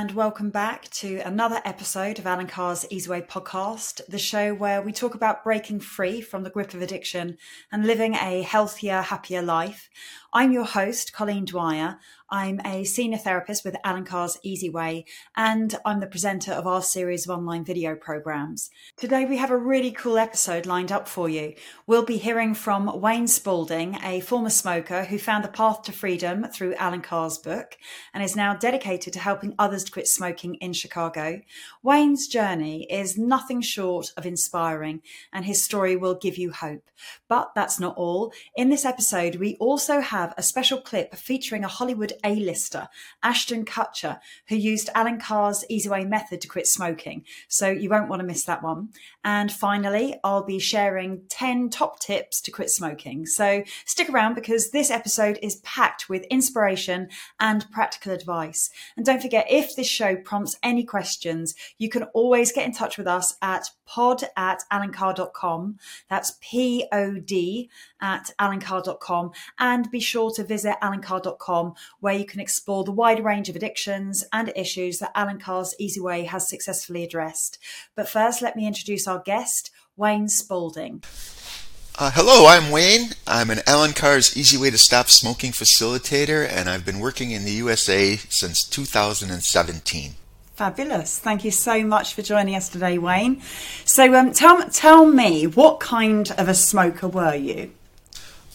and welcome back to another episode of Allen Carr's Easy Way podcast, the show where we talk about breaking free from the grip of addiction and living a healthier, happier life. I'm your host, Colleen Dwyer. I'm a senior therapist with Allen Carr's Easy Way, and I'm the presenter of our series of online video programs. Today, we have a really cool episode lined up for you. We'll be hearing from Wayne Spaulding, a former smoker who found the path to freedom through Allen Carr's book and is now dedicated to helping others to quit smoking in Chicago. Wayne's journey is nothing short of inspiring, and his story will give you hope. But that's not all. In this episode, we also have a special clip featuring a Hollywood A-lister, Ashton Kutcher, who used Allen Carr's Easy Way method to quit smoking. So you won't want to miss that one. And finally, I'll be sharing 10 top tips to quit smoking. So stick around because this episode is packed with inspiration and practical advice. And don't forget, if this show prompts any questions, you can always get in touch with us at pod at allencarr.com. That's P O D at allencarr.com. And be sure to visit allencarr.com where you can explore the wide range of addictions and issues that Allen Carr's Easy Way has successfully addressed. But first, let me introduce our guest, Wayne Spaulding. Uh, hello, I'm Wayne. I'm an Allen Carr's Easy Way to Stop Smoking facilitator, and I've been working in the USA since 2017. Fabulous. Thank you so much for joining us today, Wayne. So, um, tell, tell me, what kind of a smoker were you?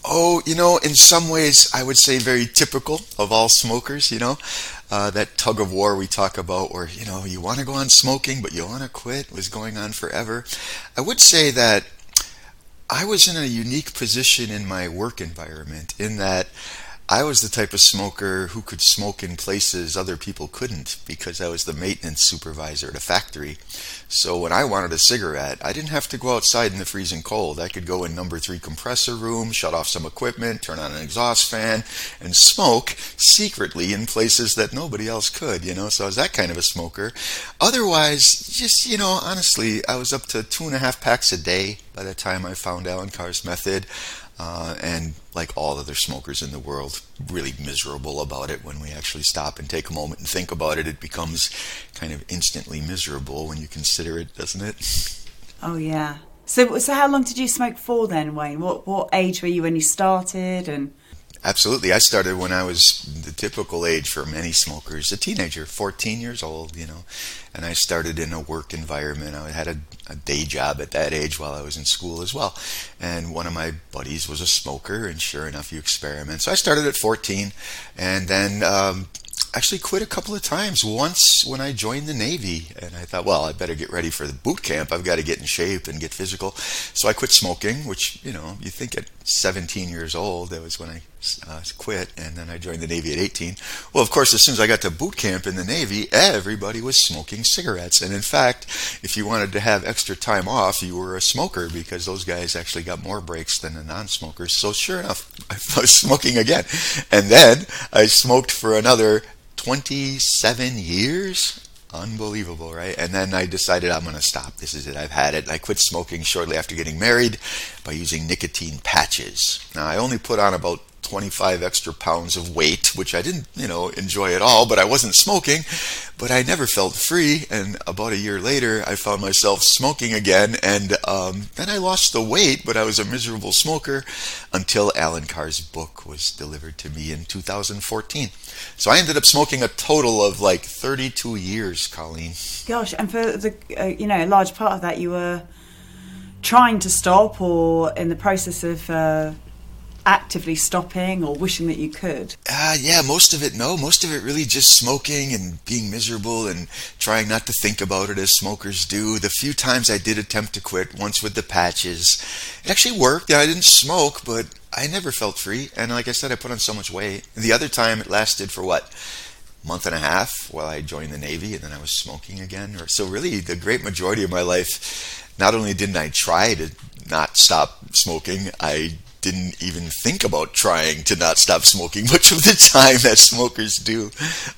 Oh, you know, in some ways, I would say very typical of all smokers, you know. Uh, that tug of war we talk about, where, you know, you want to go on smoking, but you want to quit, was going on forever. I would say that I was in a unique position in my work environment in that I was the type of smoker who could smoke in places other people couldn't because I was the maintenance supervisor at a factory. So when I wanted a cigarette, I didn't have to go outside in the freezing cold. I could go in number three compressor room, shut off some equipment, turn on an exhaust fan, and smoke secretly in places that nobody else could, you know. So I was that kind of a smoker. Otherwise, just, you know, honestly, I was up to two and a half packs a day by the time I found Allen Carr's method uh, and like all other smokers in the world, really miserable about it. When we actually stop and take a moment and think about it, it becomes kind of instantly miserable when you consider it, doesn't it? Oh yeah. So, so how long did you smoke for then, Wayne? What what age were you when you started? And Absolutely. I started when I was the typical age for many smokers, a teenager, 14 years old, you know. And I started in a work environment. I had a, a, day job at that age while I was in school as well. And one of my buddies was a smoker, and sure enough, you experiment. So I started at 14 and then um, actually quit a couple of times. Once when I joined the Navy, and I thought, well, I better get ready for the boot camp. I've got to get in shape and get physical. So I quit smoking, which you know, you think at 17 years old, that was when I uh, quit, and then I joined the Navy at 18. Well, of course, as soon as I got to boot camp in the Navy, everybody was smoking cigarettes. And in fact, if you wanted to have extra time off, you were a smoker because those guys actually got more breaks than the non-smokers. So sure enough, I was smoking again, and then I smoked for another 27 years. Unbelievable, right? And then I decided I'm going to stop. This is it. I've had it. I quit smoking shortly after getting married by using nicotine patches. Now, I only put on about 25 extra pounds of weight, which I didn't, you know, enjoy at all, but I wasn't smoking, but I never felt free. And about a year later, I found myself smoking again. And um, then I lost the weight, but I was a miserable smoker until Allen Carr's book was delivered to me in 2014. So I ended up smoking a total of like 32 years, Colleen. Gosh, and for the, uh, you know, a large part of that, you were trying to stop or in the process of. Uh actively stopping or wishing that you could? Uh, yeah, most of it, no. Most of it really just smoking and being miserable and trying not to think about it as smokers do. The few times I did attempt to quit, once with the patches, it actually worked. Yeah, I didn't smoke, but I never felt free. And like I said, I put on so much weight. The other time it lasted for what? month and a half while I joined the Navy, and then I was smoking again. So, really, the great majority of my life, not only didn't I try to not stop smoking, I didn't even think about trying to not stop smoking much of the time that smokers do.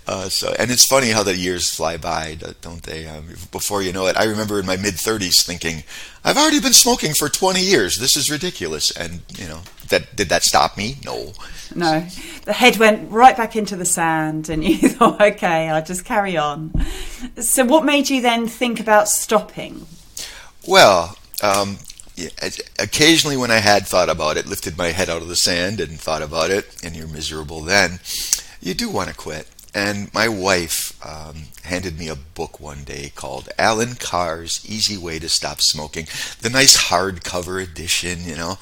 Uh, so, and it's funny how the years fly by, don't they? Um, before you know it, I remember in my mid 30s thinking, I've already been smoking for 20 years. This is ridiculous. And you know, that did that stop me? No. No, the head went right back into the sand, and you thought, okay, I'll just carry on. So, what made you then think about stopping? Well, um, occasionally when I had thought about it, lifted my head out of the sand and thought about it, and you're miserable then, you do want to quit. And my wife um, handed me a book one day called Allen Carr's Easy Way to Stop Smoking, the nice hardcover edition, you know.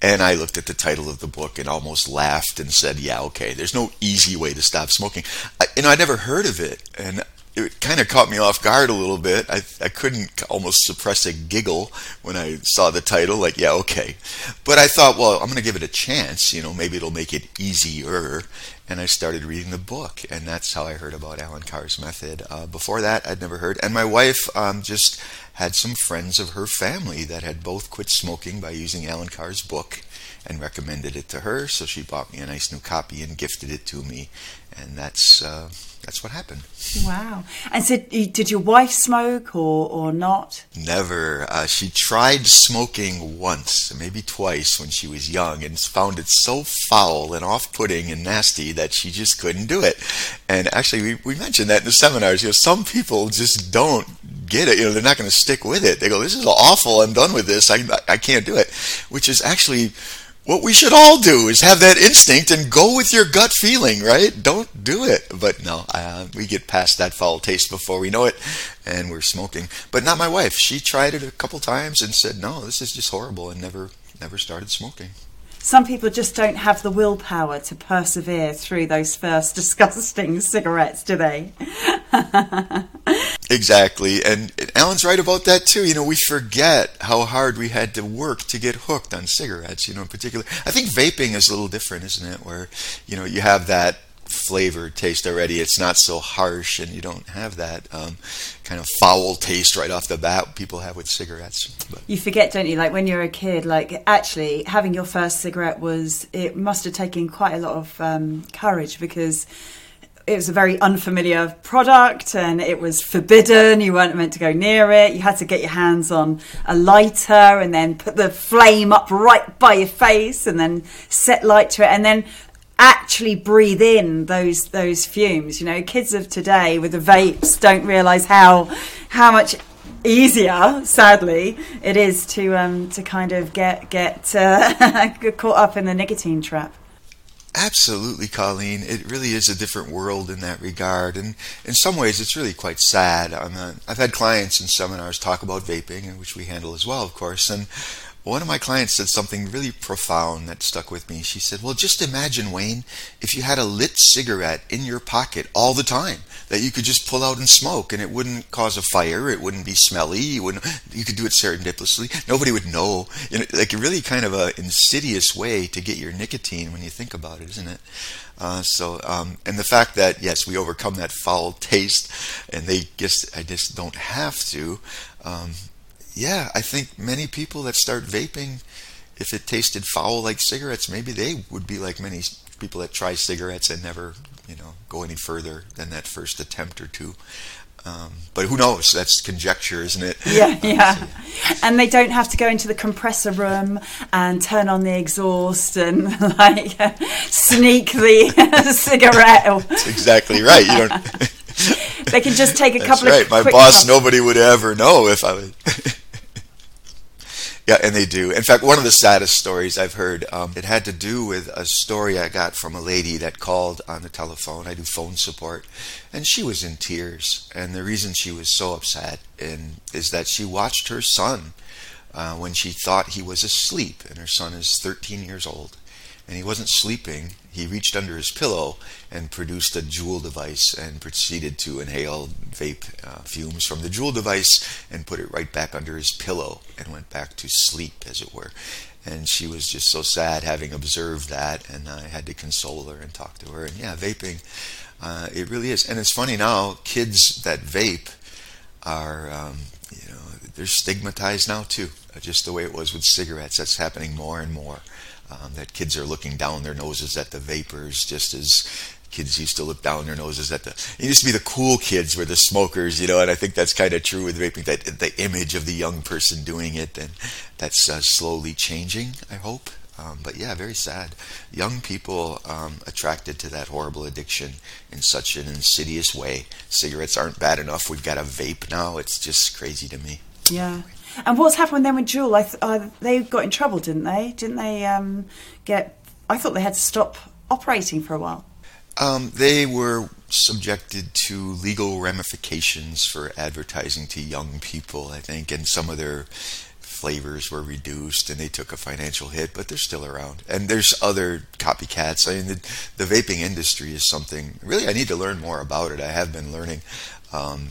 And I looked at the title of the book and almost laughed and said, "Yeah, okay. There's no easy way to stop smoking." I, you know, I'd never heard of it, and it kind of caught me off guard a little bit. I, I couldn't almost suppress a giggle when I saw the title, like, yeah, okay. But I thought, well, I'm going to give it a chance. You know, maybe it'll make it easier. And I started reading the book, and that's how I heard about Allen Carr's method. Uh, before that, I'd never heard. And my wife um, just had some friends of her family that had both quit smoking by using Allen Carr's book and recommended it to her. So she bought me a nice new copy and gifted it to me. And that's. Uh, that's what happened. Wow. And so, did your wife smoke or, or not? Never. Uh, she tried smoking once, maybe twice, when she was young, and found it so foul and off putting and nasty that she just couldn't do it. And actually, we, we mentioned that in the seminars. You know, some people just don't get it. You know, they're not going to stick with it. They go, "This is awful. I'm done with this. I I can't do it," which is actually what we should all do is have that instinct and go with your gut feeling, right? Don't do it. But no, uh, we get past that foul taste before we know it, and we're smoking. But not my wife. She tried it a couple times and said, "No, this is just horrible," and never, never started smoking. Some people just don't have the willpower to persevere through those first disgusting cigarettes, do they? exactly. And Allen's right about that too. You know, we forget how hard we had to work to get hooked on cigarettes, you know, in particular. I think vaping is a little different, isn't it? Where, you know, you have that flavor taste already. It's not so harsh, and you don't have that um, kind of foul taste right off the bat people have with cigarettes. But. You forget, don't you? Like when you're a kid, like actually having your first cigarette was it must have taken quite a lot of um, courage because it was a very unfamiliar product and it was forbidden. You weren't meant to go near it. You had to get your hands on a lighter and then put the flame up right by your face and then set light to it. And then actually breathe in those those fumes. You know, kids of today with the vapes don't realise how how much easier, sadly, it is to um, to kind of get get uh, caught up in the nicotine trap. Absolutely, Colleen. It really is a different world in that regard, and in some ways, it's really quite sad. i have had clients in seminars talk about vaping, which we handle as well, of course, and one of my clients said something really profound that stuck with me. She said, Well, just imagine, Wayne, if you had a lit cigarette in your pocket all the time that you could just pull out and smoke and it wouldn't cause a fire, it wouldn't be smelly, you, wouldn't, you could do it serendipitously, nobody would know. You know like, really kind of a insidious way to get your nicotine when you think about it, isn't it? Uh, so, um, and the fact that, yes, we overcome that foul taste and they just, I just don't have to. Um, yeah, I think many people that start vaping, if it tasted foul like cigarettes, maybe they would be like many people that try cigarettes and never, you know, go any further than that first attempt or two. Um, but who knows? That's conjecture, isn't it? Yeah, yeah. And they don't have to go into the compressor room and turn on the exhaust and like sneak the cigarette. That's exactly right. You don't. they can just take a couple. That's couple right. of. My boss, nobody would ever know if I was. Yeah, and they do. In fact, one of the saddest stories I've heard, um, it had to do with a story I got from a lady that called on the telephone. I do phone support, and she was in tears. And the reason she was so upset in, is that she watched her son uh, when she thought he was asleep, and her son is 13 years old and he wasn't sleeping, he reached under his pillow and produced a Juul device and proceeded to inhale vape uh, fumes from the Juul device and put it right back under his pillow and went back to sleep, as it were. And she was just so sad having observed that, and I had to console her and talk to her. And yeah, vaping, uh, it really is. And it's funny now, kids that vape are, um, you know, they're stigmatized now too, just the way it was with cigarettes. That's happening more and more. Um, that kids are looking down their noses at the vapors just as kids used to look down their noses at the it used to be the cool kids were the smokers you know and i think that's kind of true with vaping that the image of the young person doing it and that's uh, slowly changing i hope. Um, but yeah very sad. Young people um, attracted to that horrible addiction in such an insidious way. Cigarettes aren't bad enough. We've got a vape now. It's just crazy to me. Yeah and what's happened then with Juul? Th- uh, they got in trouble, didn't they? Didn't they um, get? I thought they had to stop operating for a while. Um, they were subjected to legal ramifications for advertising to young people, I think, and some of their flavors were reduced and they took a financial hit, but they're still around. And there's other copycats. I mean, the, the vaping industry is something really I need to learn more about it. I have been learning. Um,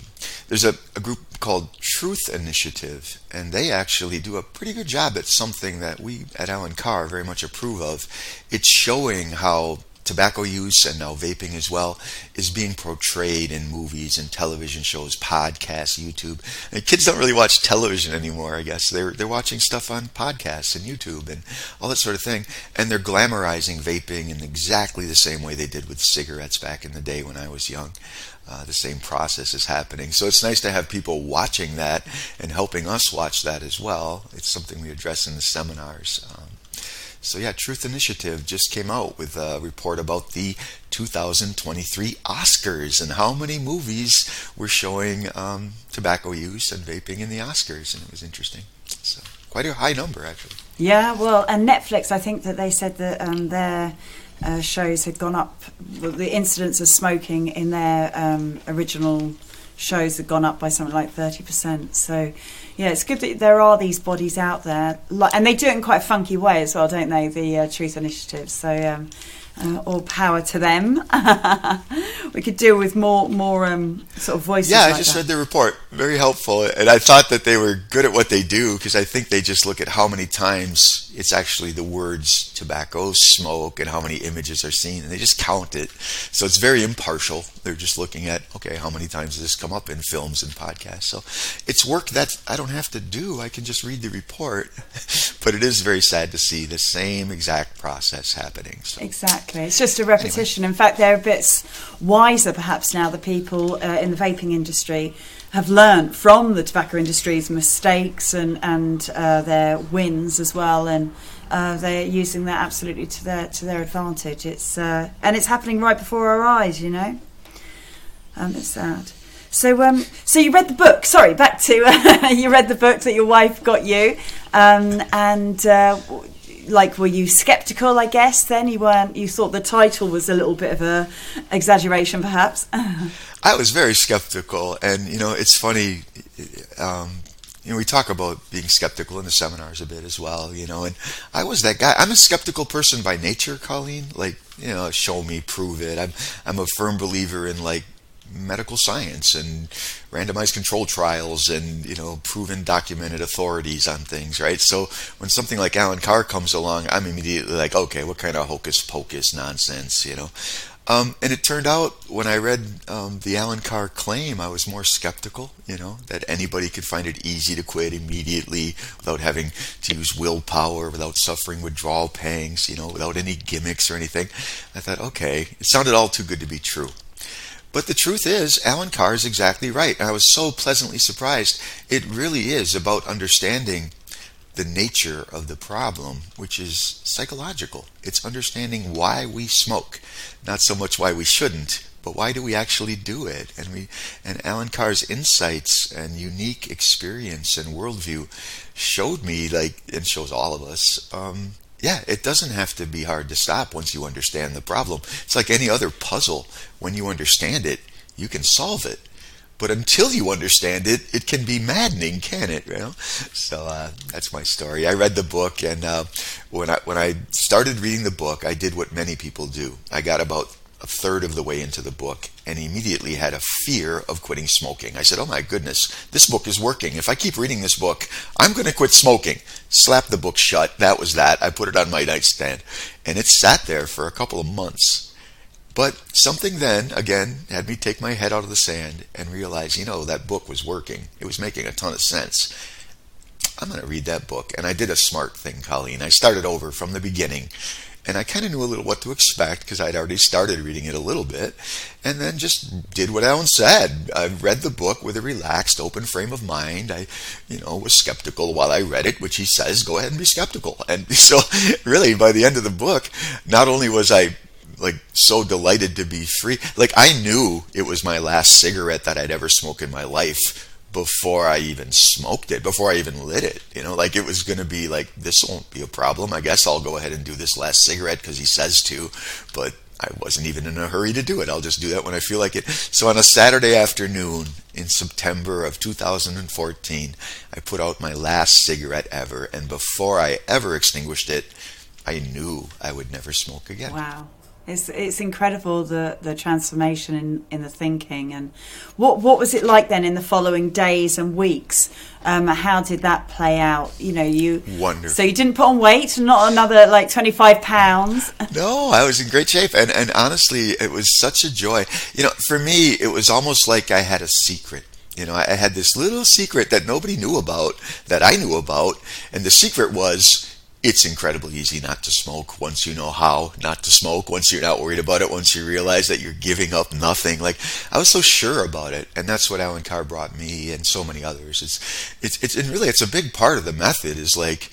there's a, a group called Truth Initiative, and they actually do a pretty good job at something that we at Allen Carr very much approve of. It's showing how tobacco use and now vaping as well is being portrayed in movies and television shows, podcasts, YouTube. And kids don't really watch television anymore, I guess. They're they're watching stuff on podcasts and YouTube and all that sort of thing. And they're glamorizing vaping in exactly the same way they did with cigarettes back in the day when I was young. Uh, the same process is happening. So it's nice to have people watching that and helping us watch that as well. It's something we address in the seminars. Um, so yeah, Truth Initiative just came out with a report about the 2023 Oscars and how many movies were showing um, tobacco use and vaping in the Oscars, and it was interesting. So quite a high number actually. Yeah, well, and Netflix, I think that they said that um, their uh, shows had gone up. The incidence of smoking in their um, original shows have gone up by something like thirty percent. So yeah, it's good that there are these bodies out there, and they do it in quite a funky way as well, don't they? The uh, Truth Initiative. So um, uh, all power to them. we could deal with more more um, sort of voices. Yeah, like I just that. read the report. Very helpful, and I thought that they were good at what they do because I think they just look at how many times it's actually the words tobacco, smoke, and how many images are seen, and they just count it. So it's very impartial. They're just looking at okay, how many times does this come up in films and podcasts? So it's work that I don't have to do. I can just read the report. but it is very sad to see the same exact process happening. So. Exactly. It's just a repetition. Anyway. In fact, they're a bit wiser perhaps now, the people uh, in the vaping industry have learned from the tobacco industry's mistakes and, and uh, their wins as well. And uh, they're using that absolutely to their to their advantage. It's uh, and it's happening right before our eyes, you know. Um, it's sad. So, um, so you read the book. Sorry, back to you read the book that your wife got you, um, and uh, like, were you skeptical? I guess then you weren't. You thought the title was a little bit of a exaggeration, perhaps. I was very skeptical, and you know, it's funny. Um, you know, we talk about being skeptical in the seminars a bit as well, you know, and I was that guy. I'm a skeptical person by nature, Colleen. Like, you know, show me, prove it. I'm I'm a firm believer in like medical science and randomized control trials and you know proven documented authorities on things right so when something like allen Carr comes along I'm immediately like okay what kind of hocus pocus nonsense you know um, and it turned out when I read um, the Allen Carr claim, I was more skeptical, you know, that anybody could find it easy to quit immediately without having to use willpower, without suffering withdrawal pangs, you know, without any gimmicks or anything. I thought, okay, it sounded all too good to be true. But the truth is, Allen Carr is exactly right. And I was so pleasantly surprised. It really is about understanding the nature of the problem, which is psychological. It's understanding why we smoke, not so much why we shouldn't, but why do we actually do it? And we and Allen Carr's insights and unique experience and worldview showed me, like, and shows all of us, um, yeah, it doesn't have to be hard to stop once you understand the problem. It's like any other puzzle. When you understand it, you can solve it. But until you understand it, it can be maddening, can it? You know? So uh, that's my story. I read the book, and uh, when I when I started reading the book, I did what many people do. I got about a third of the way into the book and immediately had a fear of quitting smoking. I said, Oh my goodness, this book is working. If I keep reading this book, I'm going to quit smoking. Slap the book shut. That was that. I put it on my nightstand and it sat there for a couple of months. But something then, again, had me take my head out of the sand and realize, you know, that book was working. It was making a ton of sense. I'm going to read that book. And I did a smart thing, Colleen. I started over from the beginning. And I kind of knew a little what to expect because I'd already started reading it a little bit. And then just did what Allen said. I read the book with a relaxed, open frame of mind. I, you know, was skeptical while I read it, which he says, go ahead and be skeptical. And so, really, by the end of the book, not only was I like so delighted to be free. Like I knew it was my last cigarette that I'd ever smoked in my life before I even smoked it, before I even lit it. You know, like it was going to be like, this won't be a problem. I guess I'll go ahead and do this last cigarette because he says to, but I wasn't even in a hurry to do it. I'll just do that when I feel like it. So on a Saturday afternoon in September of 2014, I put out my last cigarette ever. And before I ever extinguished it, I knew I would never smoke again. Wow. It's it's incredible the the transformation in, in the thinking and what what was it like then in the following days and weeks? Um, how did that play out? You know, you wonderful. So you didn't put on weight, not another like twenty five pounds. no, I was in great shape, and and honestly, it was such a joy. You know, for me, it was almost like I had a secret. You know, I had this little secret that nobody knew about that I knew about, and the secret was it's incredibly easy not to smoke once you know how not to smoke, once you're not worried about it, once you realize that you're giving up nothing. Like I was so sure about it, and that's what Allen Carr brought me and so many others. It's it's it's and really it's a big part of the method is like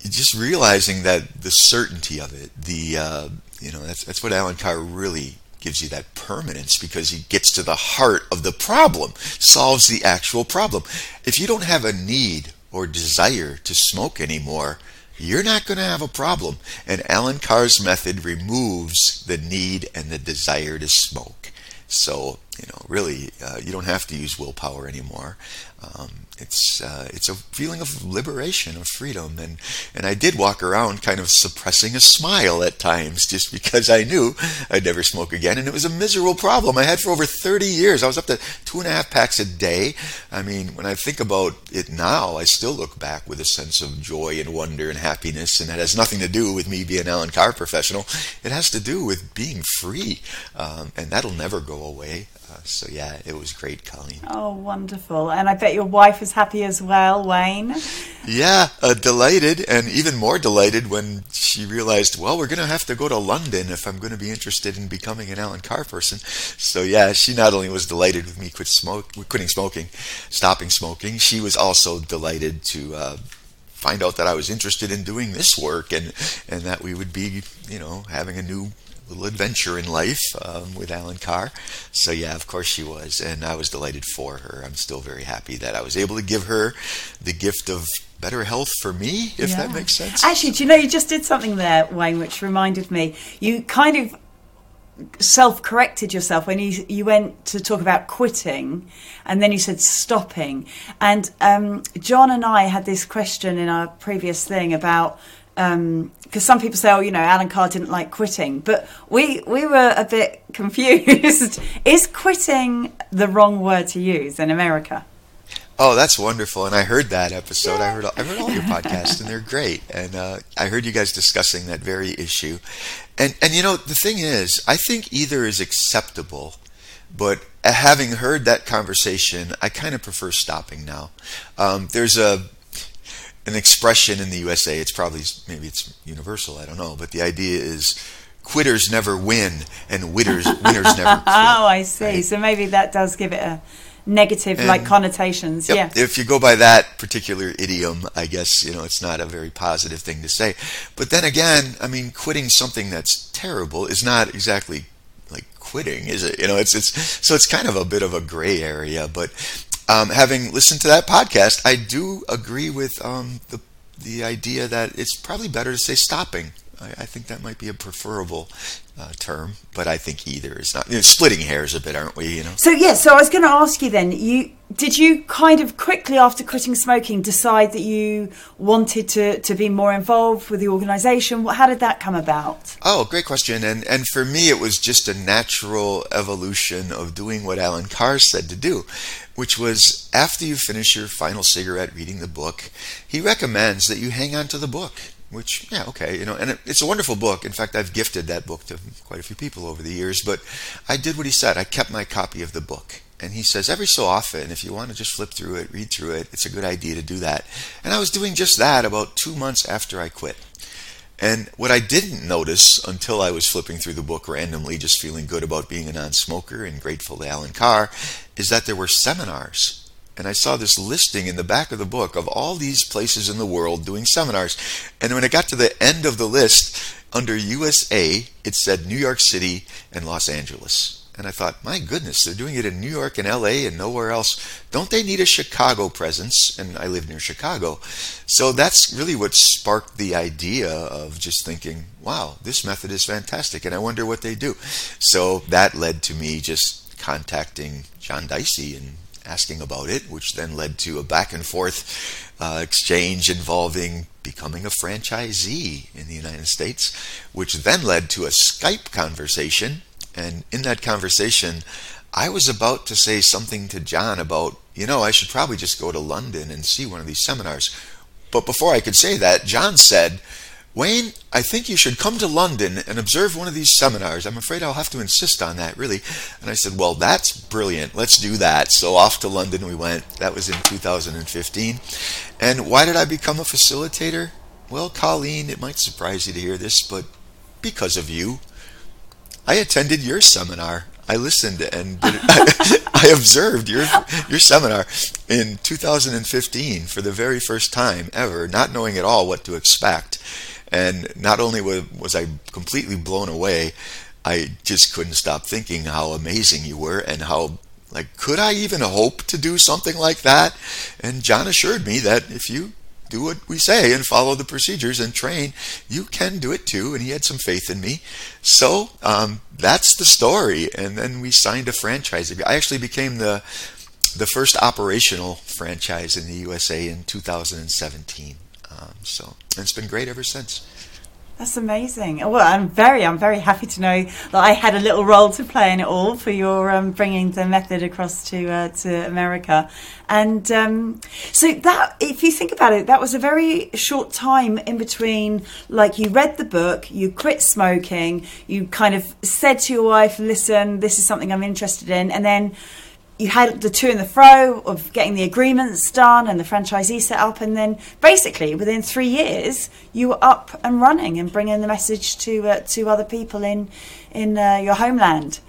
just realizing that the certainty of it, the uh, you know that's that's what Allen Carr really gives you that permanence because he gets to the heart of the problem, solves the actual problem. If you don't have a need or desire to smoke anymore, you're not going to have a problem. And Allen Carr's method removes the need and the desire to smoke. So, you know, really, uh, you don't have to use willpower anymore. Um, it's uh, it's a feeling of liberation, of freedom, and and I did walk around kind of suppressing a smile at times, just because I knew I'd never smoke again, and it was a miserable problem I had for over 30 years. I was up to two and a half packs a day. I mean, when I think about it now, I still look back with a sense of joy and wonder and happiness, and that has nothing to do with me being an Allen Carr professional. It has to do with being free, um, and that'll never go away. So yeah, it was great, Colleen. Oh, wonderful! And I bet your wife is happy as well, Wayne. Yeah, uh, delighted, and even more delighted when she realized, well, we're going to have to go to London if I'm going to be interested in becoming an Allen Carr person. So yeah, she not only was delighted with me quit smoke, quitting smoking, stopping smoking, she was also delighted to. Uh, find out that I was interested in doing this work and and that we would be you know having a new little adventure in life um, with Allen Carr. So yeah, of course she was, and I was delighted for her. I'm still very happy that I was able to give her the gift of better health for me, if yeah. that makes sense. Actually, do you know you just did something there, Wayne, which reminded me. You kind of self-corrected yourself when you you went to talk about quitting and then you said stopping and um, john and i had this question in our previous thing about because um, some people say, oh, you know, Allen Carr didn't like quitting, but we we were a bit confused. Is quitting the wrong word to use in America? Oh, that's wonderful! And I heard that episode. Yeah. I heard I heard all your podcasts, and they're great. And uh, I heard you guys discussing that very issue. And and you know the thing is, I think either is acceptable, but having heard that conversation, I kind of prefer stopping now. Um, there's a an expression in the USA. It's probably maybe it's universal. I don't know, but the idea is quitters never win and winners winners never. Quit, oh, I see. Right? So maybe that does give it a negative and, like connotations. Yep, yeah. If you go by that particular idiom, I guess you know it's not a very positive thing to say. But then again, I mean, quitting something that's terrible is not exactly like quitting, is it? You know, it's it's so it's kind of a bit of a gray area. But um, having listened to that podcast, I do agree with um, the the idea that it's probably better to say stopping. I, I think that might be a preferable uh, term, but I think either is not. You know, splitting hairs a bit, aren't we? You know. So yeah. So I was going to ask you then. You did you kind of quickly after quitting smoking decide that you wanted to to be more involved with the organisation? How did that come about? Oh, great question. And and for me, it was just a natural evolution of doing what Allen Carr said to do which was after you finish your final cigarette reading the book, he recommends that you hang on to the book. Which, yeah, okay, you know, and it, it's a wonderful book. In fact, I've gifted that book to quite a few people over the years. But I did what he said. I kept my copy of the book, and he says every so often, if you want to just flip through it, read through it, it's a good idea to do that. And I was doing just that about two months after I quit. And what I didn't notice until I was flipping through the book randomly, just feeling good about being a non smoker and grateful to Allen Carr, is that there were seminars and I saw this listing in the back of the book of all these places in the world doing seminars. And when it got to the end of the list, under USA, it said New York City and Los Angeles. And I thought, my goodness, they're doing it in New York and LA and nowhere else. Don't they need a Chicago presence? And I live near Chicago. So that's really what sparked the idea of just thinking, wow, this method is fantastic. And I wonder what they do. So that led to me just contacting John Dicey and asking about it, which then led to a back and forth uh, exchange involving becoming a franchisee in the United States, which then led to a Skype conversation. And in that conversation, I was about to say something to John about, you know, I should probably just go to London and see one of these seminars. But before I could say that, John said, Wayne, I think you should come to London and observe one of these seminars. I'm afraid I'll have to insist on that, really. And I said, Well, that's brilliant. Let's do that. So off to London we went. That was in 2015. And why did I become a facilitator? Well, Colleen, it might surprise you to hear this, but because of you. I attended your seminar. I listened and I observed your your seminar in 2015 for the very first time ever, not knowing at all what to expect. And not only was I completely blown away, I just couldn't stop thinking how amazing you were and how like could I even hope to do something like that? And John assured me that if you do what we say and follow the procedures and train, you can do it too. And he had some faith in me. So um, that's the story. And then we signed a franchise. I actually became the the first operational franchise in the USA in 2017. Um, so it's been great ever since. That's amazing. Well, I'm very, I'm very happy to know that I had a little role to play in it all for your um, bringing the method across to uh, to America. And um, so that, if you think about it, that was a very short time in between. Like you read the book, you quit smoking, you kind of said to your wife, "Listen, this is something I'm interested in," and then you had the two in the fro of getting the agreements done and the franchisee set up, and then basically within three years you were up and running and bringing the message to uh, to other people in in uh, your homeland.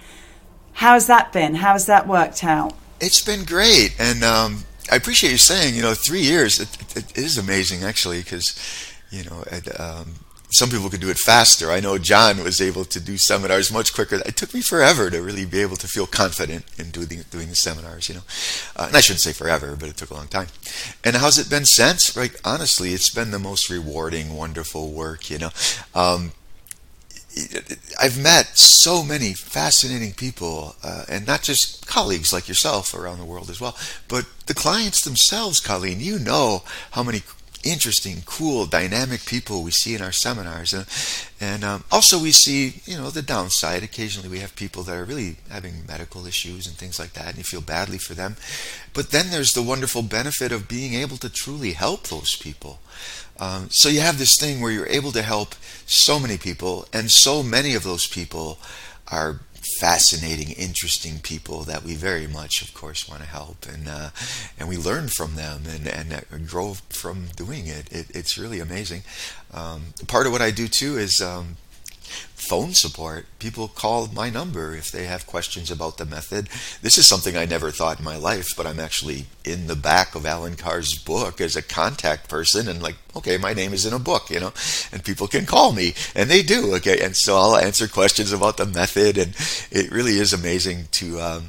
How's that been? How's that worked out? It's been great, and um, I appreciate you saying. You know, three years. it, it, it is amazing actually because you know. It, um, some people could do it faster. I know John was able to do seminars much quicker. It took me forever to really be able to feel confident in doing doing the seminars, you know. Uh, and I shouldn't say forever, but it took a long time. And how's it been since? Right, honestly, it's been the most rewarding, wonderful work, you know. Um, I've met so many fascinating people, uh, and not just colleagues like yourself around the world as well, but the clients themselves, Colleen. You know how many interesting, cool, dynamic people we see in our seminars. And, and um, also, we see, you know, the downside. Occasionally, we have people that are really having medical issues and things like that, and you feel badly for them. But then there's the wonderful benefit of being able to truly help those people. Um, so you have this thing where you're able to help so many people, and so many of those people are fascinating, interesting people that we very much, of course, want to help, and uh, and we learn from them and and grow from doing it. it it's really amazing. Um, part of what I do too is um, phone support. People call my number if they have questions about the method. This is something I never thought in my life, but I'm actually in the back of Allen Carr's book as a contact person and like, okay, my name is in a book, you know, and people can call me and they do. Okay. And so I'll answer questions about the method and it really is amazing to, um,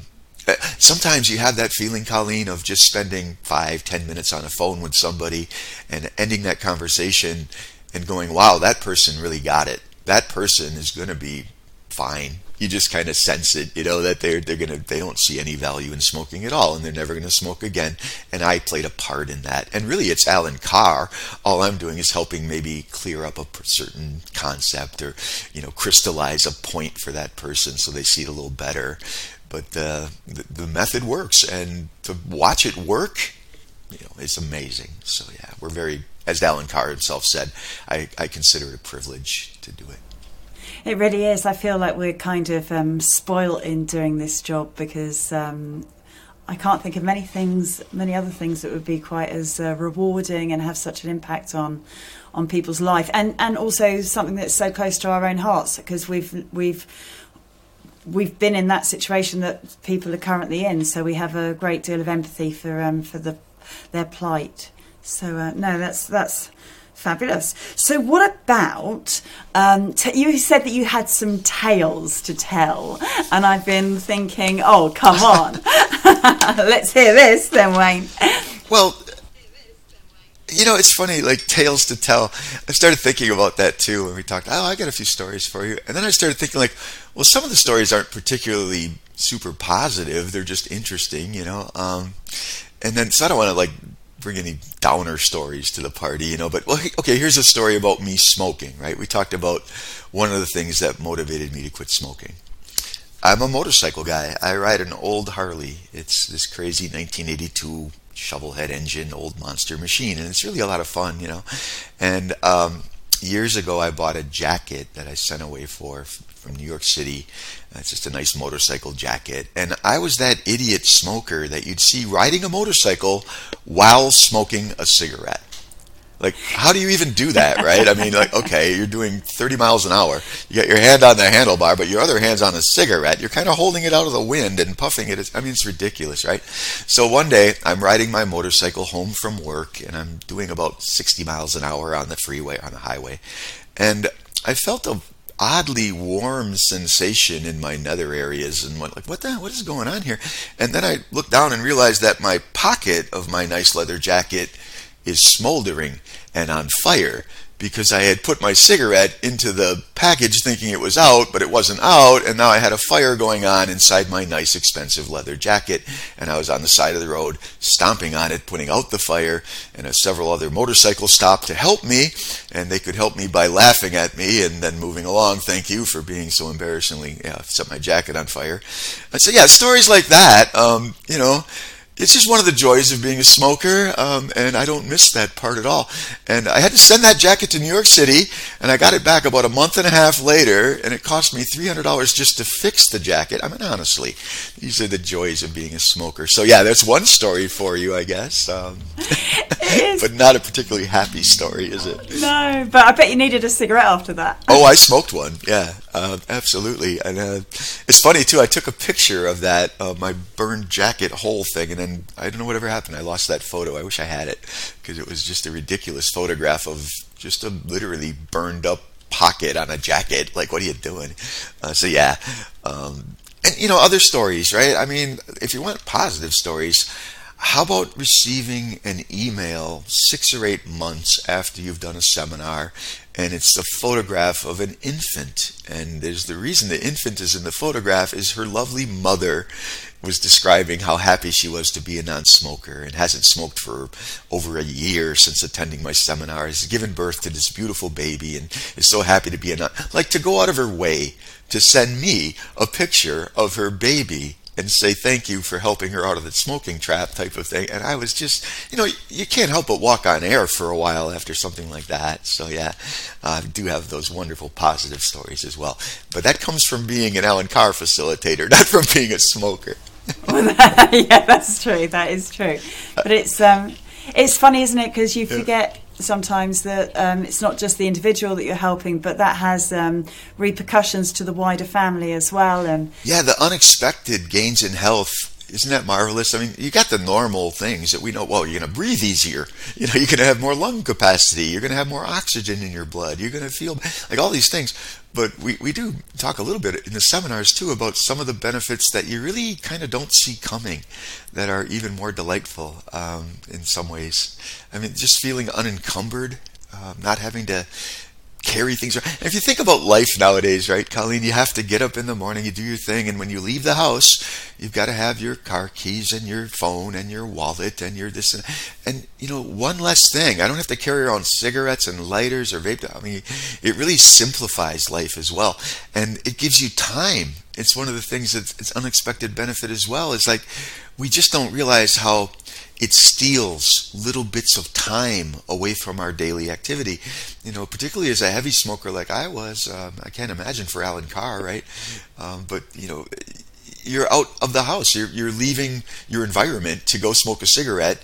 sometimes you have that feeling, Colleen, of just spending five, ten minutes on a phone with somebody and ending that conversation and going, wow, that person really got it that person is going to be fine. You just kind of sense it, you know, that they're they're gonna they don't see any value in smoking at all, and they're never gonna smoke again. And I played a part in that. And really, it's Allen Carr. All I'm doing is helping maybe clear up a certain concept or, you know, crystallize a point for that person so they see it a little better. But uh, the the method works, and to watch it work, you know, it's amazing. So yeah, we're very as Allen Carr himself said, I, I consider it a privilege to do it. It really is. I feel like we're kind of um, spoiled in doing this job because um, I can't think of many things, many other things that would be quite as uh, rewarding and have such an impact on on people's life, and and also something that's so close to our own hearts because we've we've we've been in that situation that people are currently in, so we have a great deal of empathy for um, for the their plight. So uh, no, that's that's fabulous. So what about um, t- you said that you had some tales to tell, and I've been thinking, oh come on, let's hear this then, Wayne. Well, you know, it's funny, like tales to tell. I started thinking about that too when we talked. Oh, I got a few stories for you, and then I started thinking, like, well, some of the stories aren't particularly super positive; they're just interesting, you know. Um, and then, so I don't want to like bring any downer stories to the party, you know. But well, okay, here's a story about me smoking. Right? We talked about one of the things that motivated me to quit smoking. I'm a motorcycle guy. I ride an old Harley. It's this crazy 1982 shovelhead engine, old monster machine, and it's really a lot of fun, you know. And um, years ago, I bought a jacket that I sent away for from New York City. It's just a nice motorcycle jacket, and I was that idiot smoker that you'd see riding a motorcycle while smoking a cigarette. Like, how do you even do that, right? I mean, like, okay, you're doing 30 miles an hour. You got your hand on the handlebar, but your other hand's on a cigarette. You're kind of holding it out of the wind and puffing it. I mean, it's ridiculous, right? So one day, I'm riding my motorcycle home from work, and I'm doing about 60 miles an hour on the freeway, on the highway. And I felt a oddly warm sensation in my nether areas and went like, what the what is going on here? And then I looked down and realized that my pocket of my nice leather jacket is smoldering and on fire because I had put my cigarette into the package thinking it was out, but it wasn't out, and now I had a fire going on inside my nice expensive leather jacket, and I was on the side of the road stomping on it, putting out the fire, and several other motorcycles stopped to help me, and they could help me by laughing at me and then moving along. Thank you for being so embarrassingly yeah, set my jacket on fire. And so yeah, stories like that, um, you know it's just one of the joys of being a smoker, um, and I don't miss that part at all. And I had to send that jacket to New York City, and I got it back about a month and a half later, and it cost me $300 just to fix the jacket. I mean, honestly, these are the joys of being a smoker. So, yeah, that's one story for you, I guess. Um, but not a particularly happy story, is it? No, but I bet you needed a cigarette after that. Oh, I smoked one, yeah. Uh, absolutely, and uh, it's funny too. I took a picture of that, uh, my burned jacket hole thing, and then I don't know whatever happened. I lost that photo. I wish I had it because it was just a ridiculous photograph of just a literally burned up pocket on a jacket. Like, what are you doing? Uh, so yeah, um, and you know other stories, right? I mean, if you want positive stories. How about receiving an email six or eight months after you've done a seminar and it's a photograph of an infant. And there's the reason the infant is in the photograph is her lovely mother was describing how happy she was to be a non-smoker and hasn't smoked for over a year since attending my seminar. Has given birth to this beautiful baby and is so happy to be a non like to go out of her way to send me a picture of her baby and say thank you for helping her out of the smoking trap type of thing. And I was just, you know, you can't help but walk on air for a while after something like that. So yeah, I do have those wonderful positive stories as well. But that comes from being an Allen Carr facilitator, not from being a smoker. yeah, that's true. That is true. But it's um, it's funny, isn't it? Because you forget sometimes that um, it's not just the individual that you're helping, but that has um, repercussions to the wider family as well. And yeah, the unexpected gains in health. Isn't that marvelous? I mean, you got the normal things that we know. Well, you're going to breathe easier. You know, you're going to have more lung capacity. You're going to have more oxygen in your blood. You're going to feel like all these things. But we, we do talk a little bit in the seminars too about some of the benefits that you really kind of don't see coming that are even more delightful um, in some ways. I mean, just feeling unencumbered, uh, not having to carry things around. And if you think about life nowadays, right, Colleen, you have to get up in the morning, you do your thing, and when you leave the house, you've got to have your car keys and your phone and your wallet and your this and and you know one less thing. I don't have to carry around cigarettes and lighters or vape. I mean, it really simplifies life as well, and it gives you time. It's one of the things that's it's unexpected benefit as well. It's like we just don't realize how it steals little bits of time away from our daily activity. You know, particularly as a heavy smoker like I was, um, I can't imagine for Allen Carr, right? Um, but you know, you're out of the house. You're, you're leaving your environment to go smoke a cigarette.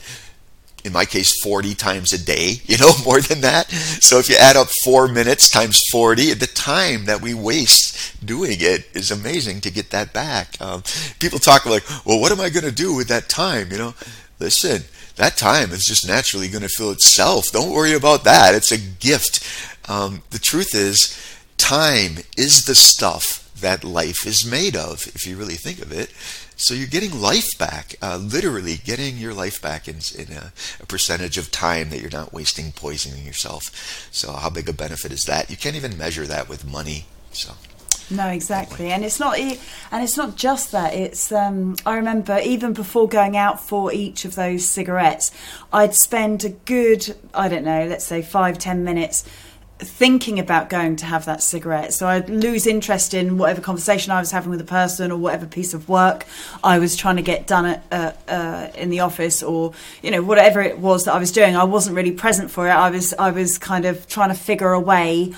In my case, 40 times a day, you know, more than that. So if you add up four minutes times 40, the time that we waste doing it is amazing to get that back. Um, people talk like, well, what am I going to do with that time? You know, listen, that time is just naturally going to fill itself. Don't worry about that. It's a gift. Um, the truth is, time is the stuff that life is made of, if you really think of it. So you're getting life back, uh, literally getting your life back in, in a, a, percentage of time that you're not wasting poisoning yourself. So how big a benefit is that? You can't even measure that with money. So. No, exactly, and it's not, and it's not just that. It's um, I remember even before going out for each of those cigarettes, I'd spend a good, I don't know, let's say five ten minutes thinking about going to have that cigarette. So I'd lose interest in whatever conversation I was having with a person or whatever piece of work I was trying to get done at, uh, uh, in the office or, you know, whatever it was that I was doing. I wasn't really present for it. I was, I was kind of trying to figure a way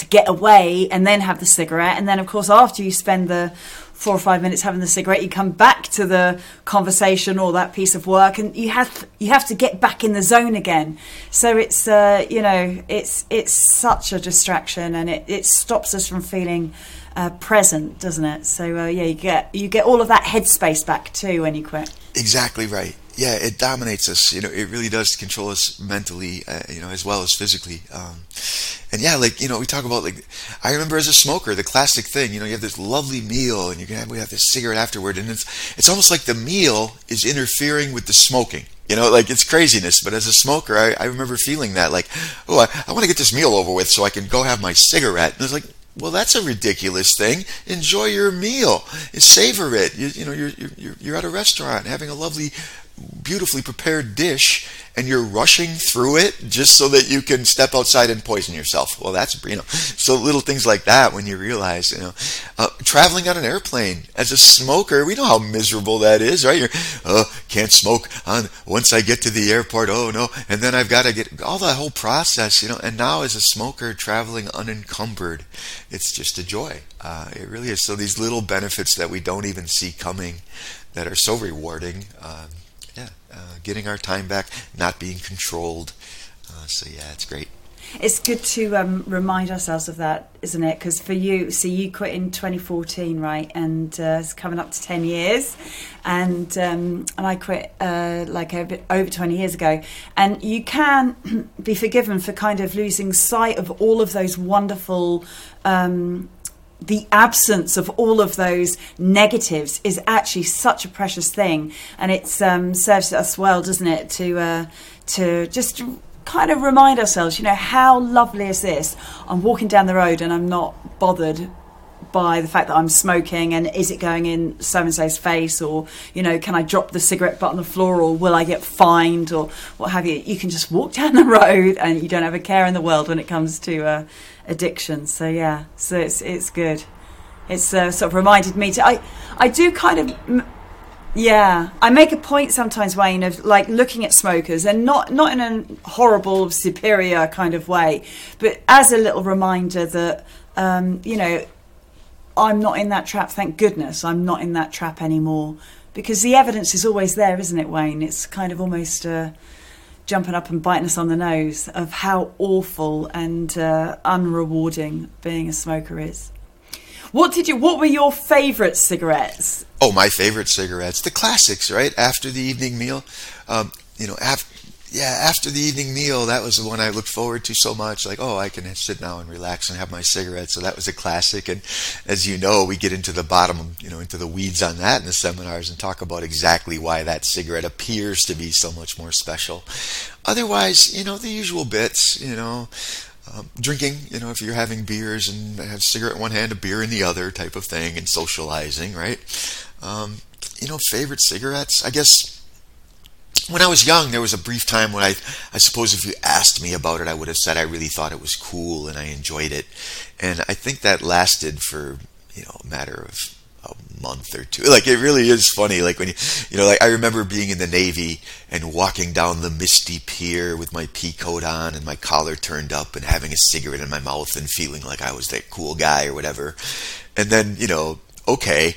to get away and then have the cigarette. And then, of course, after you spend the four or five minutes having the cigarette, you come back to the conversation or that piece of work, and you have you have to get back in the zone again. So it's uh, you know it's it's such a distraction, and it, it stops us from feeling uh, present, doesn't it? So uh, yeah, you get you get all of that headspace back too when you quit. Exactly right yeah, it dominates us. You know, it really does control us mentally, uh, you know, as well as physically. Um, and yeah, like you know, we talk about like I remember as a smoker, the classic thing. You know, you have this lovely meal, and you can have, we have this cigarette afterward, and it's it's almost like the meal is interfering with the smoking. You know, like it's craziness. But as a smoker, I, I remember feeling that, like, oh, I, I want to get this meal over with so I can go have my cigarette. And it's like, well, that's a ridiculous thing. Enjoy your meal, savor it. You, you know, you're, you're you're at a restaurant having a lovely beautifully prepared dish and you're rushing through it just so that you can step outside and poison yourself. Well, that's, you know, so little things like that when you realize, you know, uh, traveling on an airplane as a smoker, we know how miserable that is, right? You're, oh, can't smoke on once I get to the airport. Oh no. And then I've got to get all the whole process, you know, and now as a smoker traveling unencumbered, it's just a joy. Uh, it really is. So these little benefits that we don't even see coming that are so rewarding. Uh, uh, getting our time back, not being controlled. Uh, so yeah, it's great. It's good to um, remind ourselves of that, isn't it? Because for you, so you quit in 2014, right? And uh, it's coming up to 10 years, and um, and I quit uh, like over, over 20 years ago. And you can be forgiven for kind of losing sight of all of those wonderful. Um, the absence of all of those negatives is actually such a precious thing, and it um, serves us well, doesn't it, to uh, to just kind of remind ourselves, you know, how lovely is this? I'm walking down the road and I'm not bothered by the fact that I'm smoking and is it going in so and so's face or you know can I drop the cigarette butt on the floor or will I get fined or what have you you can just walk down the road and you don't have a care in the world when it comes to uh, addiction. So yeah, so it's it's good. It's uh, sort of reminded me to I I do kind of. Yeah, I make a point sometimes, Wayne, of like looking at smokers and not not in a horrible, superior kind of way, but as a little reminder that um, you know I'm not in that trap. Thank goodness I'm not in that trap anymore because the evidence is always there, isn't it, Wayne? It's kind of almost. Uh, jumping up and biting us on the nose of how awful and uh, unrewarding being a smoker is. What did you? What were your favourite cigarettes? Oh, my favourite cigarettes, the classics, right? After the evening meal, um, you know, after yeah, after the evening meal, that was the one I looked forward to so much. Like, oh, I can sit now and relax and have my cigarette. So that was a classic. And as you know, we get into the bottom, you know, into the weeds on that in the seminars and talk about exactly why that cigarette appears to be so much more special. Otherwise, you know, the usual bits, you know, um, drinking, you know, if you're having beers and have cigarette in one hand, a beer in the other type of thing, and socializing, right? Um, you know, favorite cigarettes, I guess when I was young, there was a brief time when I, I suppose if you asked me about it, I would have said I really thought it was cool and I enjoyed it. And I think that lasted for, you know, a matter of a month or two. Like, it really is funny. Like, when you, you know, like I remember being in the Navy and walking down the misty pier with my pea coat on and my collar turned up and having a cigarette in my mouth and feeling like I was that cool guy or whatever. And then, you know, okay,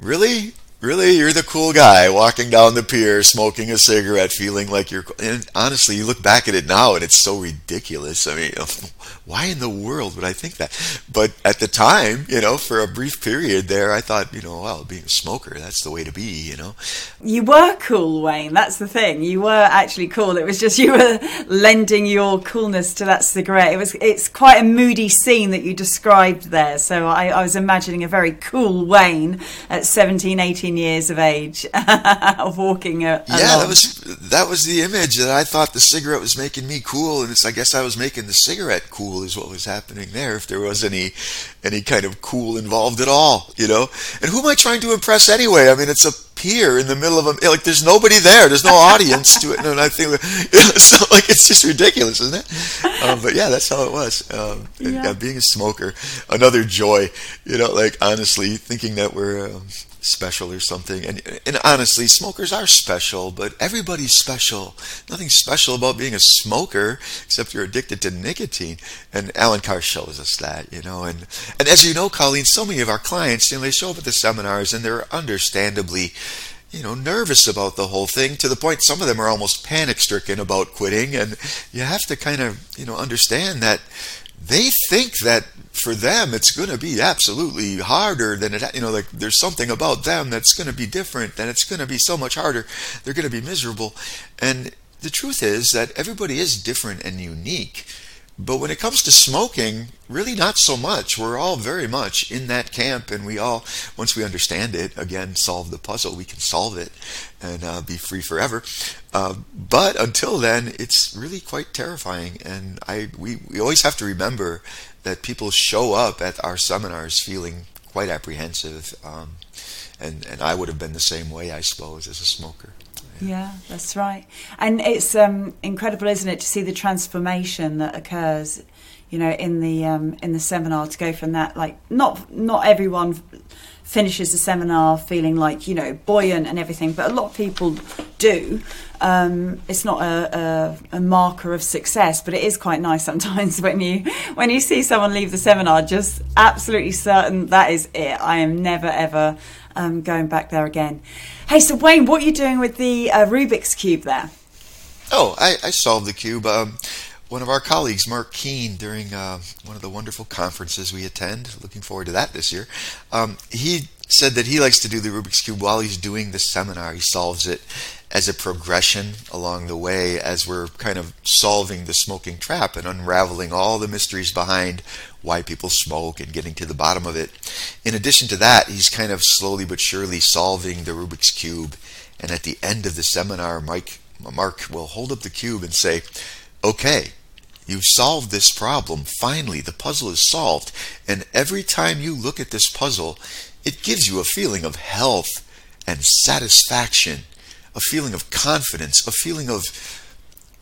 really? Really? You're the cool guy walking down the pier smoking a cigarette feeling like you're and honestly you look back at it now and it's so ridiculous. I mean why in the world would i think that? But at the time you know for a brief period there i thought you know well being a smoker that's the way to be you know? You were cool wayne that's the thing. You were actually cool. It was just you were lending your coolness to that cigarette. It was it's quite a moody scene that you described there. So i, I was imagining a very cool wayne at 17 18 years of age of walking a, yeah that was that was the image that i thought the cigarette was making me cool and it's i guess i was making the cigarette cool is what was happening there if there was any any kind of cool involved at all you know? And who am i trying to impress anyway? I mean it's a pier in the middle of a like there's nobody there. There's no audience to it. And i think so like it's just ridiculous isn't it? Um, but yeah that's how it was. Um, yeah. And, being a smoker another joy you know like honestly thinking that we're um, special or something. And and honestly, smokers are special, but everybody's special. Nothing special about being a smoker except you're addicted to nicotine. And Allen Carr shows us that, you know. And and as you know, Colleen, so many of our clients, you know, they show up at the seminars and they're understandably you know, nervous about the whole thing to the point some of them are almost panic stricken about quitting. And you have to kind of, you know, understand that they think that for them it's going to be absolutely harder than it you know like there's something about them that's going to be different and it's going to be so much harder. They're going to be miserable. And the truth is that everybody is different and unique but when it comes to smoking really not so much we're all very much in that camp and we all once we understand it again solve the puzzle we can solve it and uh, be free forever uh, but until then it's really quite terrifying and i we, we always have to remember that people show up at our seminars feeling quite apprehensive. Um, and, and I would have been the same way, I suppose, as a smoker. Yeah, that's right. And it's um, incredible, isn't it, to see the transformation that occurs, you know, in the um, in the seminar to go from that like not not everyone finishes the seminar feeling like you know buoyant and everything, but a lot of people do. Um, it's not a, a, a, marker of success, but it is quite nice sometimes when you when you see someone leave the seminar just absolutely certain that is it. I am never ever um, going back there again. Hey, so Wayne, what are you doing with the uh, Rubik's cube there? Oh, I, I solved the cube. Um, one of our colleagues, Mark Keene, during uh, one of the wonderful conferences we attend, looking forward to that this year, um, he said that he likes to do the Rubik's Cube while he's doing the seminar. He solves it as a progression along the way as we're kind of solving the smoking trap and unraveling all the mysteries behind why people smoke and getting to the bottom of it. In addition to that, he's kind of slowly but surely solving the Rubik's Cube. And at the end of the seminar, Mike, Mark will hold up the cube and say, Okay, You've solved this problem. Finally, the puzzle is solved. And every time you look at this puzzle, it gives you a feeling of health and satisfaction, a feeling of confidence, a feeling of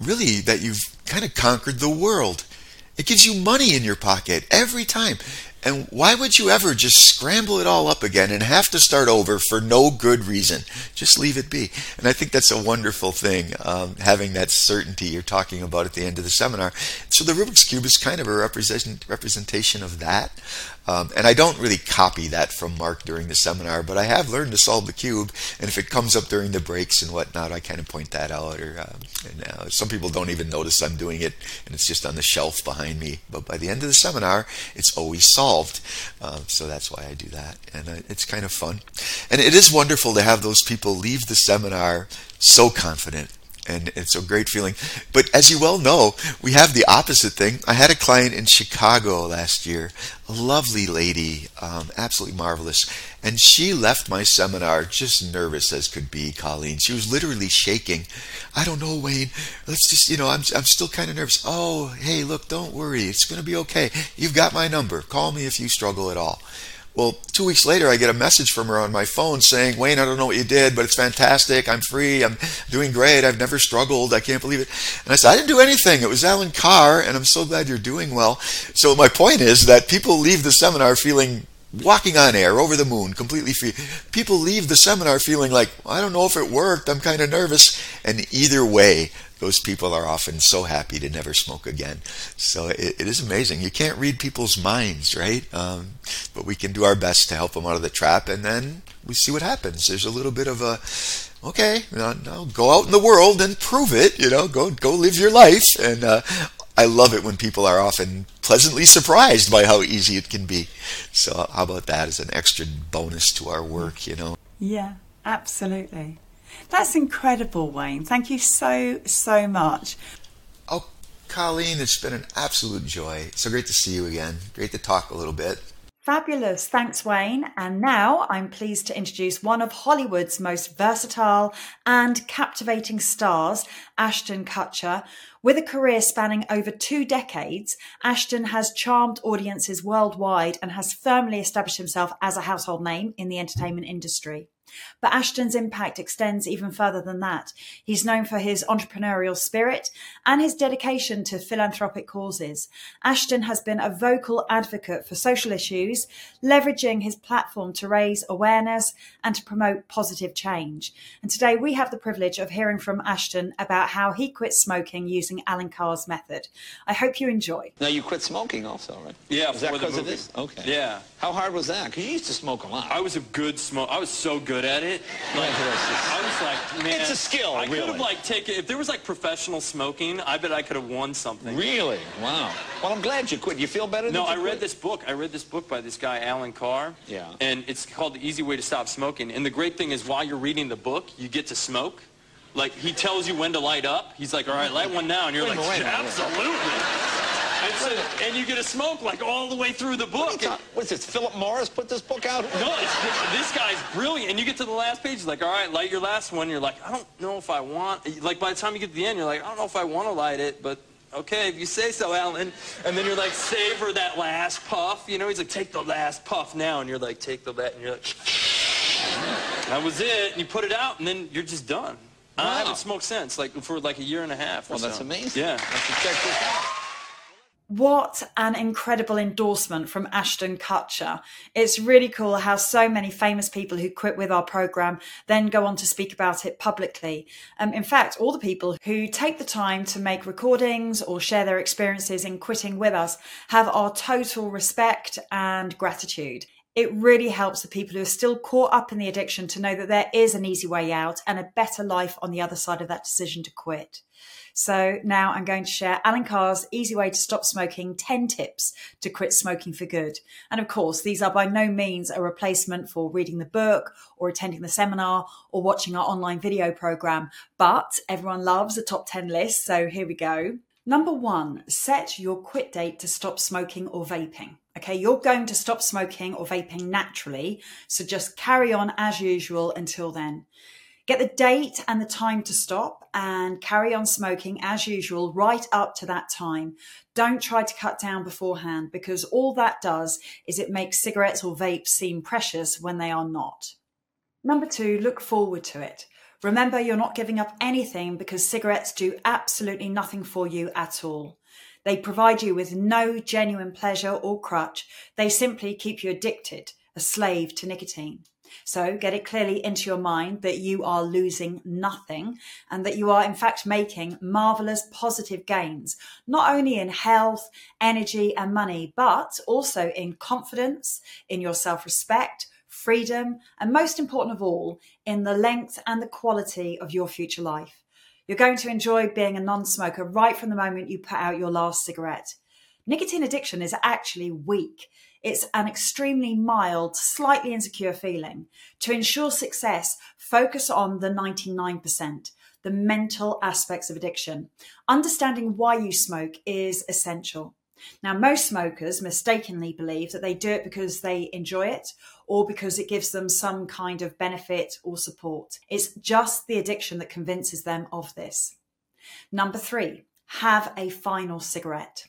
really that you've kind of conquered the world. It gives you money in your pocket every time. And why would you ever just scramble it all up again and have to start over for no good reason? Just leave it be. And I think that's a wonderful thing, um, having that certainty you're talking about at the end of the seminar. So the Rubik's Cube is kind of a represent, representation of that. Um, and I don't really copy that from Mark during the seminar, but I have learned to solve the cube. And if it comes up during the breaks and whatnot, I kind of point that out. Or uh, and, uh, some people don't even notice I'm doing it, and it's just on the shelf behind me. But by the end of the seminar, it's always solved. Uh, so that's why I do that, and uh, it's kind of fun. And it is wonderful to have those people leave the seminar so confident and it's a great feeling. But as you well know, we have the opposite thing. I had a client in Chicago last year, a lovely lady, um, absolutely marvelous, and she left my seminar just nervous as could be. Colleen, she was literally shaking. I don't know, Wayne. Let's just, you know, I'm I'm still kind of nervous. Oh, hey, look, don't worry, it's going to be okay. You've got my number. Call me if you struggle at all. Well, two weeks later, I get a message from her on my phone saying, Wayne, I don't know what you did, but it's fantastic. I'm free. I'm doing great. I've never struggled. I can't believe it. And I said, I didn't do anything. It was Allen Carr, and I'm so glad you're doing well. So my point is that people leave the seminar feeling walking on air, over the moon, completely free. People leave the seminar feeling like, I don't know if it worked. I'm kind of nervous. And either way, those people are often so happy to never smoke again. So it, it is amazing. You can't read people's minds, right? Um, but we can do our best to help them out of the trap, and then we see what happens. There's a little bit of a, okay, now, go out in the world and prove it. You know, go go live your life. And uh, I love it when people are often pleasantly surprised by how easy it can be. So how about that as an extra bonus to our work? You know. Yeah, absolutely. That's incredible, Wayne. Thank you so so much. Oh, Colleen, it's been an absolute joy. So great to see you again. Great to talk a little bit. Fabulous. Thanks, Wayne. And now I'm pleased to introduce one of Hollywood's most versatile and captivating stars, Ashton Kutcher. With a career spanning over two decades, Ashton has charmed audiences worldwide and has firmly established himself as a household name in the entertainment industry. But Ashton's impact extends even further than that. He's known for his entrepreneurial spirit and his dedication to philanthropic causes. Ashton has been a vocal advocate for social issues, leveraging his platform to raise awareness and to promote positive change. And today we have the privilege of hearing from Ashton about how he quit smoking using Allen Carr's method. I hope you enjoy. Now you quit smoking also, right? Yeah, Is that because of this? Okay. Yeah. How hard was that? Because you used to smoke a lot. I was a good smoker. I was so good at it. Like, I was like, man, It's a skill, I could have like taken if there was like professional smoking. I bet I could have won something. Really? Wow. Well, I'm glad you quit. You feel better? No, I you read this book. I read this book by this guy, Allen Carr. Yeah. And it's called The Easy Way to Stop Smoking. And the great thing is while you're reading the book, you get to smoke. Like, he tells you when to light up. He's like, all right, light one now. And you're Wait like, wait a minute. absolutely. And, and you get to smoke like all the way through the What book. talk- What's this? Philip Morris put this book out? No, it's, this guy's brilliant. And you get to the last page, he's like, all right, light your last one. You're like, I don't know if I want, like by the time you get to the end, you're like, I don't know if I want to light it, but okay, if you say so, Allen. And then you're like, savor that last puff. You know, he's like, take the last puff now. And you're like, take the last, and you're like, that was it. And you put it out, and then you're just done. I haven't smoked since, like for like a year and a half. or Well, that's so. amazing. Yeah. I should check this out. What an incredible endorsement from Ashton Kutcher. It's really cool how so many famous people who quit with our program then go on to speak about it publicly. Um, in fact, all the people who take the time to make recordings or share their experiences in quitting with us have our total respect and gratitude. It really helps the people who are still caught up in the addiction to know that there is an easy way out and a better life on the other side of that decision to quit. So now I'm going to share Allen Carr's Easy Way to Stop Smoking 10 tips to quit smoking for good. And of course, these are by no means a replacement for reading the book or attending the seminar or watching our online video program, but everyone loves a top 10 list. So here we go. Number one, set your quit date to stop smoking or vaping. Okay, you're going to stop smoking or vaping naturally, so just carry on as usual until then. Get the date and the time to stop and carry on smoking as usual right up to that time. Don't try to cut down beforehand because all that does is it makes cigarettes or vapes seem precious when they are not. Number two, look forward to it. Remember, you're not giving up anything because cigarettes do absolutely nothing for you at all. They provide you with no genuine pleasure or crutch. They simply keep you addicted, a slave to nicotine. So get it clearly into your mind that you are losing nothing and that you are in fact making marvelous positive gains, not only in health, energy and money, but also in confidence, in your self-respect, freedom, and most important of all, in the length and the quality of your future life. You're going to enjoy being a non smoker right from the moment you put out your last cigarette. Nicotine addiction is actually weak. It's an extremely mild, slightly insecure feeling. To ensure success, focus on the 99%, the mental aspects of addiction. Understanding why you smoke is essential. Now, most smokers mistakenly believe that they do it because they enjoy it or because it gives them some kind of benefit or support. It's just the addiction that convinces them of this. Number three, have a final cigarette.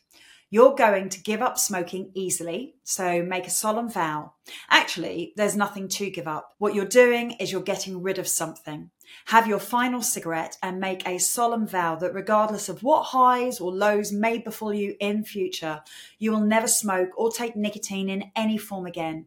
You're going to give up smoking easily, so make a solemn vow. Actually, there's nothing to give up. What you're doing is you're getting rid of something. Have your final cigarette and make a solemn vow that regardless of what highs or lows may befall you in future, you will never smoke or take nicotine in any form again.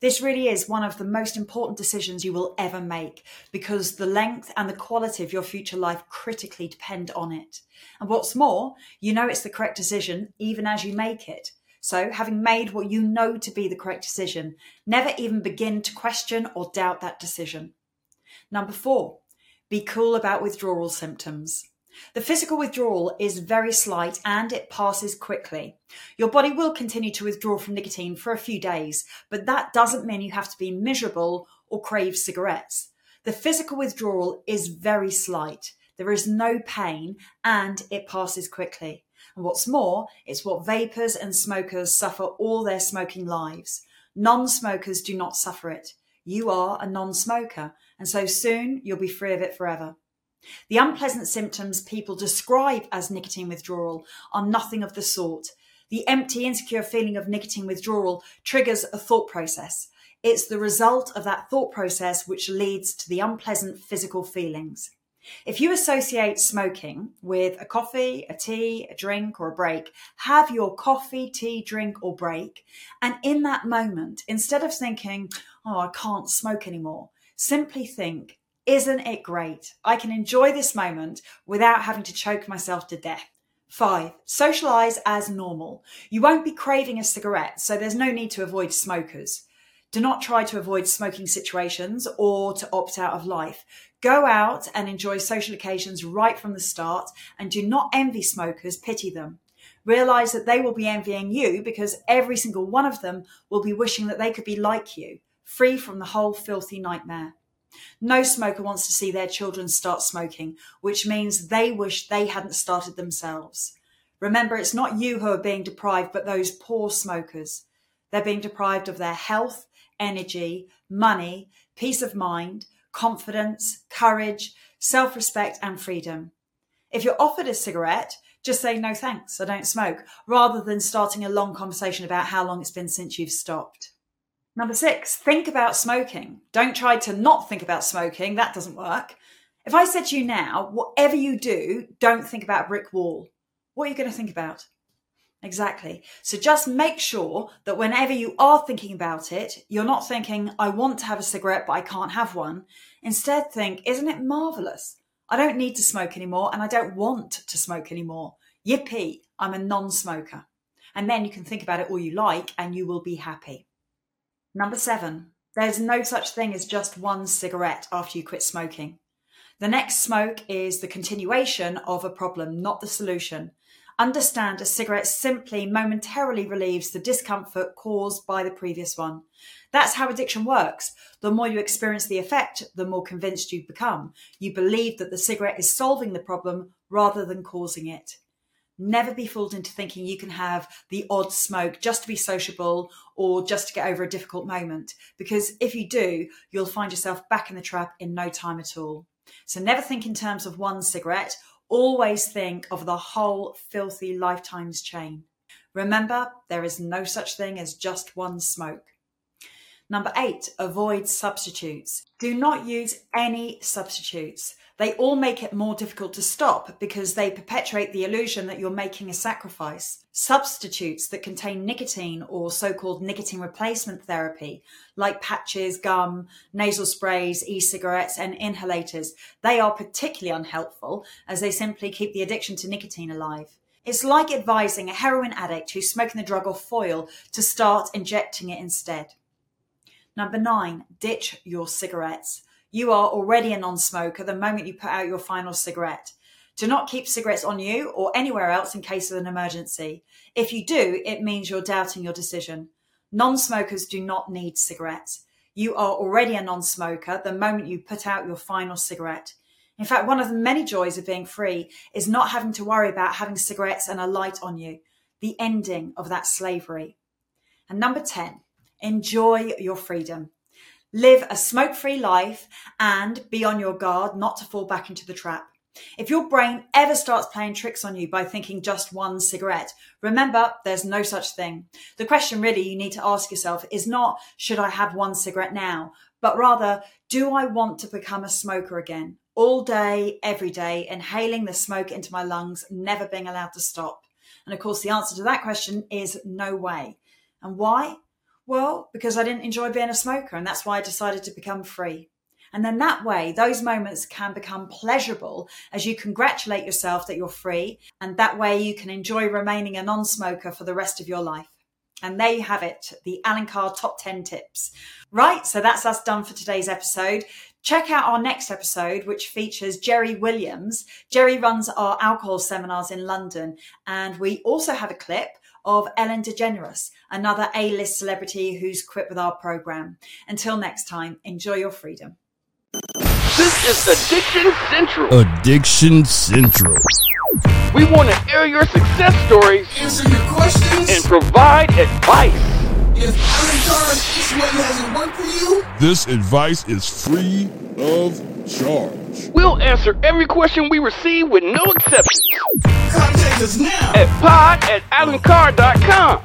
This really is one of the most important decisions you will ever make because the length and the quality of your future life critically depend on it. And what's more, you know it's the correct decision even as you make it. So, having made what you know to be the correct decision, never even begin to question or doubt that decision. Number four, be cool about withdrawal symptoms. The physical withdrawal is very slight and it passes quickly. Your body will continue to withdraw from nicotine for a few days, but that doesn't mean you have to be miserable or crave cigarettes. The physical withdrawal is very slight. There is no pain and it passes quickly. And what's more, it's what vapors and smokers suffer all their smoking lives. Non smokers do not suffer it. You are a non smoker, and so soon you'll be free of it forever. The unpleasant symptoms people describe as nicotine withdrawal are nothing of the sort. The empty, insecure feeling of nicotine withdrawal triggers a thought process. It's the result of that thought process which leads to the unpleasant physical feelings. If you associate smoking with a coffee, a tea, a drink, or a break, have your coffee, tea, drink, or break. And in that moment, instead of thinking, oh, I can't smoke anymore, simply think, isn't it great? I can enjoy this moment without having to choke myself to death. Five, socialize as normal. You won't be craving a cigarette, so there's no need to avoid smokers. Do not try to avoid smoking situations or to opt out of life. Go out and enjoy social occasions right from the start and do not envy smokers, pity them. Realize that they will be envying you because every single one of them will be wishing that they could be like you, free from the whole filthy nightmare. No smoker wants to see their children start smoking, which means they wish they hadn't started themselves. Remember, it's not you who are being deprived, but those poor smokers. They're being deprived of their health, energy, money, peace of mind, confidence, courage, self respect, and freedom. If you're offered a cigarette, just say no thanks, I don't smoke, rather than starting a long conversation about how long it's been since you've stopped. Number six, think about smoking. Don't try to not think about smoking, that doesn't work. If I said to you now, whatever you do, don't think about a brick wall, what are you going to think about? Exactly. So just make sure that whenever you are thinking about it, you're not thinking, I want to have a cigarette, but I can't have one. Instead, think, isn't it marvelous? I don't need to smoke anymore and I don't want to smoke anymore. Yippee, I'm a non smoker. And then you can think about it all you like and you will be happy. Number seven, there's no such thing as just one cigarette after you quit smoking. The next smoke is the continuation of a problem, not the solution. Understand a cigarette simply momentarily relieves the discomfort caused by the previous one. That's how addiction works. The more you experience the effect, the more convinced you become. You believe that the cigarette is solving the problem rather than causing it. Never be fooled into thinking you can have the odd smoke just to be sociable or just to get over a difficult moment. Because if you do, you'll find yourself back in the trap in no time at all. So never think in terms of one cigarette Always think of the whole filthy lifetimes chain. Remember, there is no such thing as just one smoke. Number eight, avoid substitutes. Do not use any substitutes. They all make it more difficult to stop because they perpetuate the illusion that you're making a sacrifice. Substitutes that contain nicotine or so called nicotine replacement therapy, like patches, gum, nasal sprays, e cigarettes, and inhalators, they are particularly unhelpful as they simply keep the addiction to nicotine alive. It's like advising a heroin addict who's smoking the drug off foil to start injecting it instead. Number nine, ditch your cigarettes. You are already a non smoker the moment you put out your final cigarette. Do not keep cigarettes on you or anywhere else in case of an emergency. If you do, it means you're doubting your decision. Non smokers do not need cigarettes. You are already a non smoker the moment you put out your final cigarette. In fact, one of the many joys of being free is not having to worry about having cigarettes and a light on you, the ending of that slavery. And number 10, enjoy your freedom. Live a smoke free life and be on your guard not to fall back into the trap. If your brain ever starts playing tricks on you by thinking just one cigarette, remember there's no such thing. The question really you need to ask yourself is not, should I have one cigarette now? But rather, do I want to become a smoker again? All day, every day, inhaling the smoke into my lungs, never being allowed to stop. And of course, the answer to that question is no way. And why? Well, because I didn't enjoy being a smoker, and that's why I decided to become free. And then that way, those moments can become pleasurable as you congratulate yourself that you're free. And that way, you can enjoy remaining a non smoker for the rest of your life. And there you have it, the Allen Carr top 10 tips. Right, so that's us done for today's episode. Check out our next episode, which features Jerry Williams. Jerry runs our alcohol seminars in London, and we also have a clip of Ellen DeGeneres, another A list celebrity who's quit with our program. Until next time, enjoy your freedom. This is Addiction Central. Addiction Central. We want to air your success stories answer your questions. and provide advice. if Allen Carr's Easyway hasn't worked for you, This advice is free of charge. We'll answer every question we receive with no exceptions contact us now. at pod at allencarr.com.